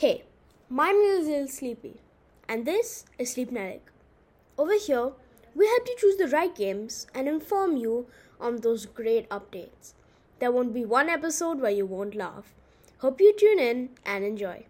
Hey, my name is Lil Sleepy, and this is Sleepnetic. Over here, we help you choose the right games and inform you on those great updates. There won't be one episode where you won't laugh. Hope you tune in and enjoy.